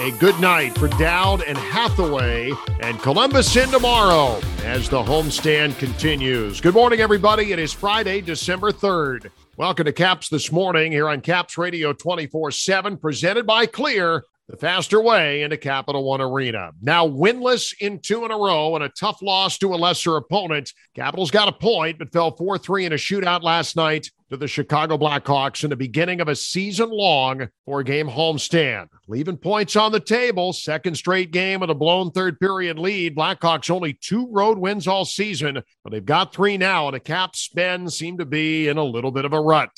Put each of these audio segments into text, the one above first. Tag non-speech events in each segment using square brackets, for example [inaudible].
A good night for Dowd and Hathaway and Columbus in tomorrow as the homestand continues. Good morning, everybody. It is Friday, December 3rd. Welcome to Caps this morning here on Caps Radio 24 7, presented by Clear, the faster way into Capital One Arena. Now, winless in two in a row and a tough loss to a lesser opponent. Capitals got a point, but fell 4 3 in a shootout last night to the Chicago Blackhawks in the beginning of a season long four game homestand. Leaving points on the table, second straight game with a blown third period lead. Blackhawks only two road wins all season, but they've got three now, and the Caps spend seem to be in a little bit of a rut.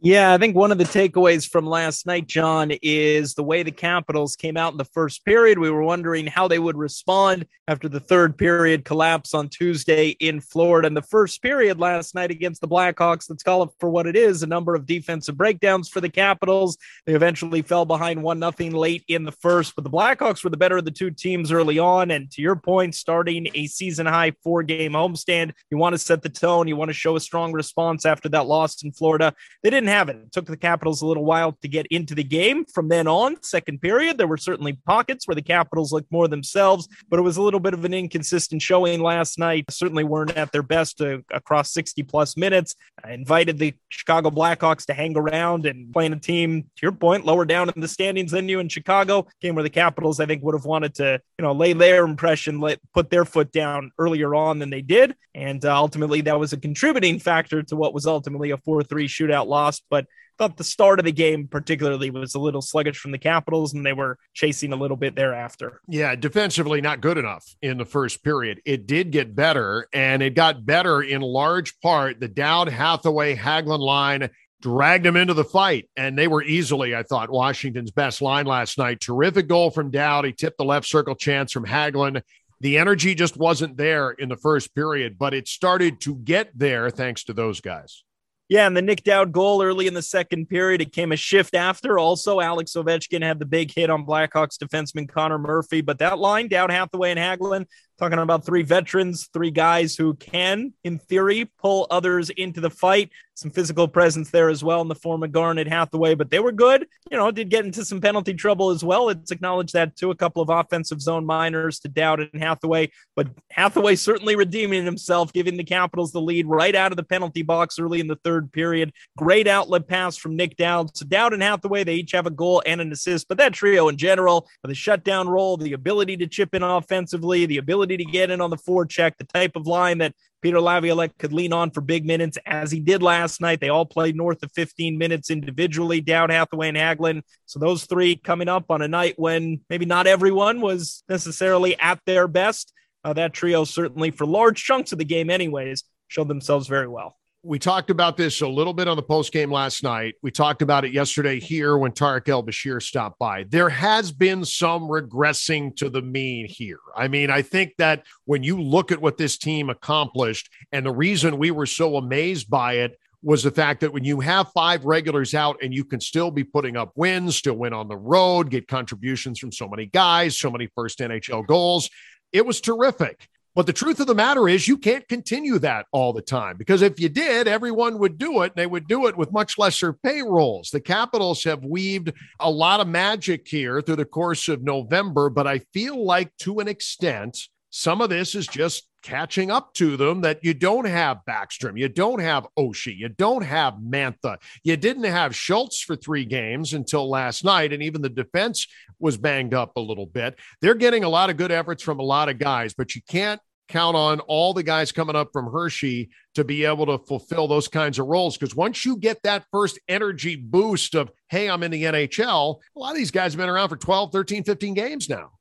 Yeah, I think one of the takeaways from last night, John, is the way the Capitals came out in the first period. We were wondering how they would respond after the third period collapse on Tuesday in Florida. And the first period last night against the Blackhawks, let's call it for what it is, a number of defensive breakdowns for the Capitals. They eventually fell behind one nothing late in the first, but the Blackhawks were the better of the two teams early on. And to your point, starting a season high four game homestand, you want to set the tone. You want to show a strong response after that loss in Florida. They didn't have it. It took the Capitals a little while to get into the game. From then on, second period, there were certainly pockets where the Capitals looked more themselves, but it was a little bit of an inconsistent showing last night. Certainly weren't at their best uh, across 60 plus minutes. I invited the Chicago Blackhawks to hang around and playing a team, to your point, lower down in the standings than you in Chicago. Game where the Capitals, I think, would have wanted to, you know, lay their impression, let, put their foot down earlier on than they did. And uh, ultimately, that was a contributing factor to what was ultimately a 4 3 shootout loss but thought the start of the game particularly was a little sluggish from the Capitals, and they were chasing a little bit thereafter. Yeah, defensively not good enough in the first period. It did get better, and it got better in large part. The Dowd Hathaway Hagelin line dragged them into the fight, and they were easily, I thought, Washington's best line last night. Terrific goal from Dowd. He tipped the left circle chance from Hagelin. The energy just wasn't there in the first period, but it started to get there thanks to those guys. Yeah, and the Nick Dowd goal early in the second period, it came a shift after. Also, Alex Ovechkin had the big hit on Blackhawks defenseman Connor Murphy. But that line, Dowd Hathaway and Hagelin, talking about three veterans, three guys who can, in theory, pull others into the fight some physical presence there as well in the form of Garnet Hathaway, but they were good. You know, did get into some penalty trouble as well. It's acknowledged that too. A couple of offensive zone minors to Dowd and Hathaway, but Hathaway certainly redeeming himself, giving the Capitals the lead right out of the penalty box early in the third period. Great outlet pass from Nick Dowd. So Dowd and Hathaway, they each have a goal and an assist, but that trio in general, the shutdown role, the ability to chip in offensively, the ability to get in on the forecheck, the type of line that Peter Laviolette could lean on for big minutes as he did last night. They all played north of 15 minutes individually, Dowd, Hathaway, and Hagelin. So those three coming up on a night when maybe not everyone was necessarily at their best. Uh, that trio certainly for large chunks of the game anyways showed themselves very well we talked about this a little bit on the post game last night. We talked about it yesterday here when Tarik El Bashir stopped by. There has been some regressing to the mean here. I mean, I think that when you look at what this team accomplished, and the reason we were so amazed by it was the fact that when you have five regulars out and you can still be putting up wins, still win on the road, get contributions from so many guys, so many first NHL goals, it was terrific. But the truth of the matter is, you can't continue that all the time because if you did, everyone would do it and they would do it with much lesser payrolls. The Capitals have weaved a lot of magic here through the course of November, but I feel like to an extent, some of this is just catching up to them that you don't have Backstrom, you don't have Oshie, you don't have Mantha, you didn't have Schultz for three games until last night, and even the defense was banged up a little bit. They're getting a lot of good efforts from a lot of guys, but you can't count on all the guys coming up from Hershey to be able to fulfill those kinds of roles. Because once you get that first energy boost of, hey, I'm in the NHL, a lot of these guys have been around for 12, 13, 15 games now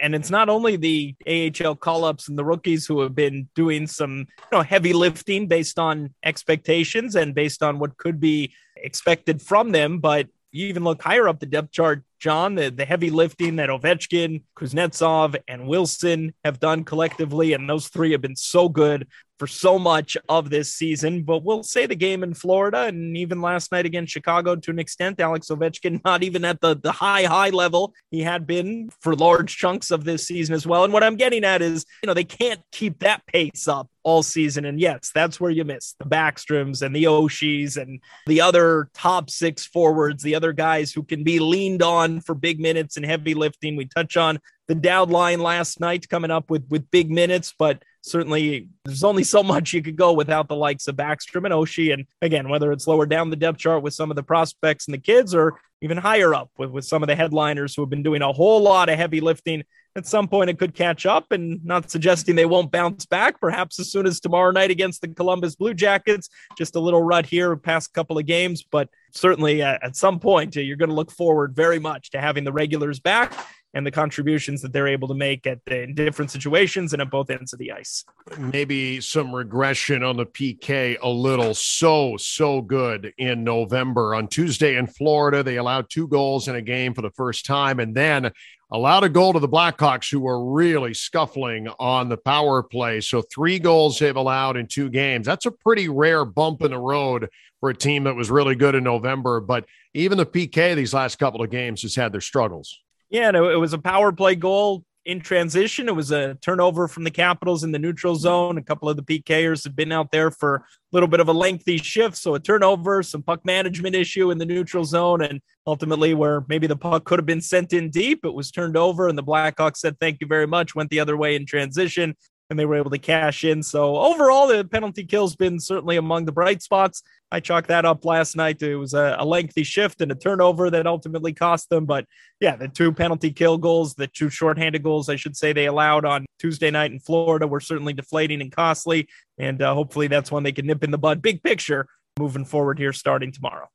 and it's not only the AHL call ups and the rookies who have been doing some you know heavy lifting based on expectations and based on what could be expected from them, but you even look higher up the depth chart. John, the, the heavy lifting that Ovechkin, Kuznetsov, and Wilson have done collectively. And those three have been so good for so much of this season. But we'll say the game in Florida and even last night against Chicago to an extent, Alex Ovechkin not even at the, the high, high level he had been for large chunks of this season as well. And what I'm getting at is, you know, they can't keep that pace up all season. And yes, that's where you miss the Backstroms and the Oshies and the other top six forwards, the other guys who can be leaned on for big minutes and heavy lifting. We touch on the Dowd line last night coming up with with big minutes, but certainly there's only so much you could go without the likes of Backstrom and Oshie. And again, whether it's lower down the depth chart with some of the prospects and the kids or even higher up with, with some of the headliners who have been doing a whole lot of heavy lifting. At some point, it could catch up, and not suggesting they won't bounce back, perhaps as soon as tomorrow night against the Columbus Blue Jackets. Just a little rut here, past couple of games, but certainly uh, at some point, uh, you're going to look forward very much to having the regulars back and the contributions that they're able to make at the, in different situations and at both ends of the ice. Maybe some regression on the PK a little. So, so good in November. On Tuesday in Florida, they allowed two goals in a game for the first time and then allowed a goal to the Blackhawks, who were really scuffling on the power play. So, three goals they've allowed in two games. That's a pretty rare bump in the road for a team that was really good in November. But even the PK these last couple of games has had their struggles. Yeah, no, it was a power play goal in transition. It was a turnover from the Capitals in the neutral zone. A couple of the PKers had been out there for a little bit of a lengthy shift. So a turnover, some puck management issue in the neutral zone, and ultimately where maybe the puck could have been sent in deep, it was turned over, and the Blackhawks said thank you very much, went the other way in transition. And they were able to cash in. So overall, the penalty kill's been certainly among the bright spots. I chalked that up last night. It was a, a, lengthy shift and a turnover that ultimately cost them. But yeah, the two penalty kill goals, the two shorthanded goals, I should say, they allowed on Tuesday night in Florida were certainly deflating and costly. And uh, hopefully that's one they can nip in the bud. Big picture moving forward here starting tomorrow.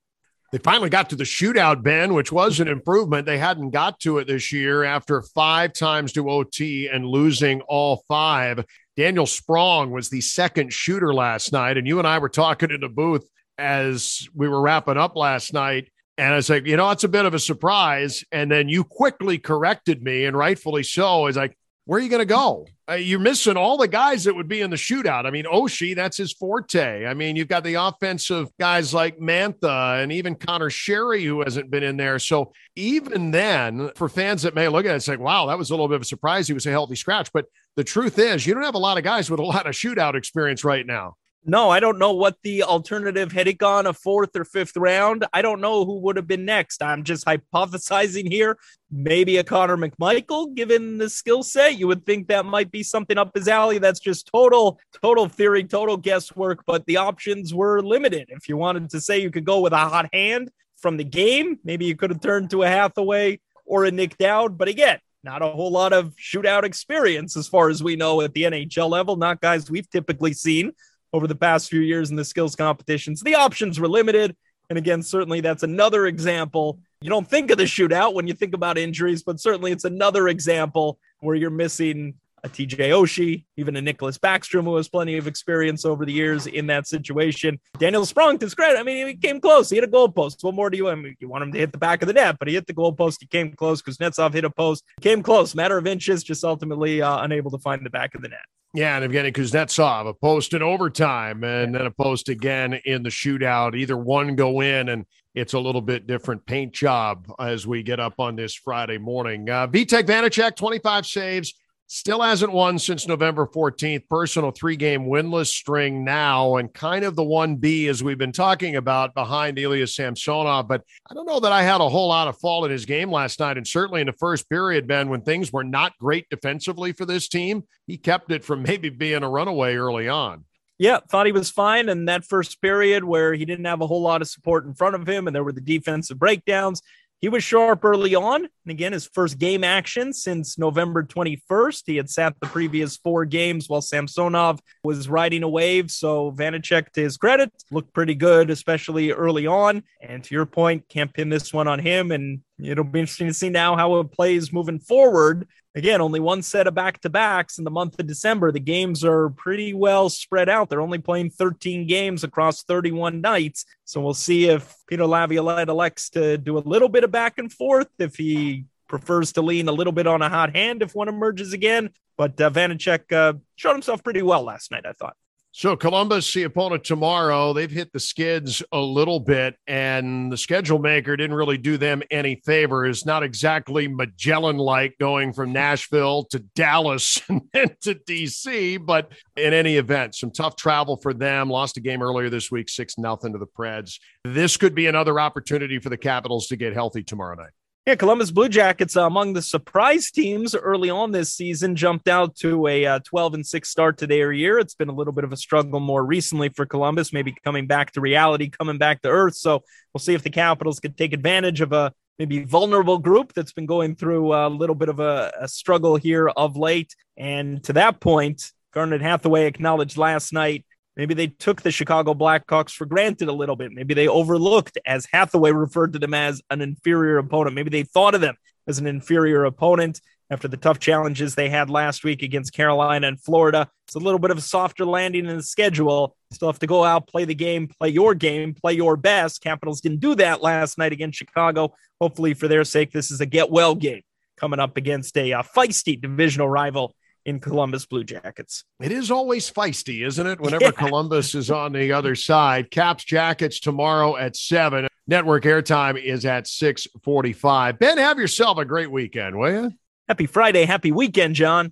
They finally got to the shootout, Ben, which was an improvement. They hadn't got to it this year after five times to OT and losing all five. Daniel Sprong was the second shooter last night. And you and I were talking in the booth as we were wrapping up last night. And I was like, you know, it's a bit of a surprise. And then you quickly corrected me, and rightfully so. Is like, where are you going to go? Uh, you're missing all the guys that would be in the shootout. I mean, Oshie, that's his forte. I mean, you've got the offensive guys like Mantha and even Conor Sheary, who hasn't been in there. So even then, for fans that may look at it and say, wow, that was a little bit of a surprise. He was a healthy scratch. But the truth is, you don't have a lot of guys with a lot of shootout experience right now. No, I don't know what the alternative had it gone a fourth or fifth round. I don't know who would have been next. I'm just hypothesizing here. Maybe a Connor McMichael, given the skill set. You would think that might be something up his alley. That's just total, total theory, total guesswork. But the options were limited. If you wanted to say you could go with a hot hand from the game, maybe you could have turned to a Hathaway or a Nick Dowd. But again, not a whole lot of shootout experience as far as we know at the NHL level, not guys we've typically seen over the past few years in the skills competitions. The options were limited. And again, certainly that's another example. You don't think of the shootout when you think about injuries, but certainly it's another example where you're missing a TJ Oshie, even a Nicholas Backstrom, who has plenty of experience over the years in that situation. Daniel Sprong, to his credit, I mean, he came close. He hit a goalpost. What more do you want? I mean, you want him to hit the back of the net, but he hit the goalpost. He came close. because Kuznetsov hit a post, came close, matter of inches, just ultimately uh, unable to find the back of the net. Yeah, and Evgeny Kuznetsov, a post in overtime and then a post again in the shootout. Either one go in, and it's a little bit different paint job as we get up on this Friday morning. Uh, Vitek Vanecek, 25 saves, Still hasn't won since November 14th. Personal three game winless string now, and kind of the 1B as we've been talking about behind Ilya Samsonov. But I don't know that I had a whole lot of fault in his game last night. And certainly in the first period, Ben, when things were not great defensively for this team, he kept it from [laughs] maybe being a runaway early on. Yeah, thought he was fine in that first period where he didn't have a whole lot of support in front of him and there were the defensive breakdowns. He was sharp early on. And again, his first game action since November 21st. He had sat the previous four games while Samsonov was riding a wave. So Vanecek, to his credit, looked pretty good, especially early on. And to your point, can't pin this one on him. And It'll be interesting to see now how it plays moving forward. Again, only one set of back to backs in the month of December. The games are pretty well spread out. They're only playing 13 games across 31 nights. So we'll see if Peter Laviolette elects to do a little bit of back and forth, if he prefers to lean a little bit on a hot hand if one emerges again. But uh, Vanecek uh, showed himself pretty well last night, I thought. So Columbus, the opponent tomorrow, they've hit the skids a little bit, and the schedule maker didn't really do them any favors. Not exactly Magellan-like going from Nashville to Dallas [laughs] and then to DC, but in any event, some tough travel for them. Lost a game earlier this week, six nothing to the Preds. This could be another opportunity for the Capitals to get healthy tomorrow night. Yeah, Columbus Blue Jackets uh, among the surprise teams early on this season jumped out to a uh, 12 and 6 start to their year. It's been a little bit of a struggle more recently for Columbus, maybe coming back to reality, coming back to earth. So we'll see if the Capitals could take advantage of a maybe vulnerable group that's been going through a little bit of a, a struggle here of late. And to that point, Garnet Hathaway acknowledged last night Maybe they took the Chicago Blackhawks for granted a little bit. Maybe they overlooked, as Hathaway referred to them as an inferior opponent. Maybe they thought of them as an inferior opponent after the tough challenges they had last week against Carolina and Florida. It's a little bit of a softer landing in the schedule. Still have to go out, play the game, play your game, play your best. Capitals didn't do that last night against Chicago. Hopefully, for their sake, this is a get well game coming up against a, a feisty divisional rival in Columbus Blue Jackets. It is always feisty, isn't it? Whenever yeah. Columbus is on the other [laughs] side. Caps Jackets tomorrow at 7. Network airtime is at 645. Ben, have yourself a great weekend, will you? Happy Friday. Happy weekend, John.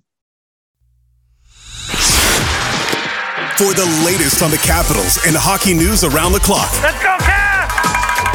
For the latest on the Capitals and hockey news around the clock. Let's go, Caps!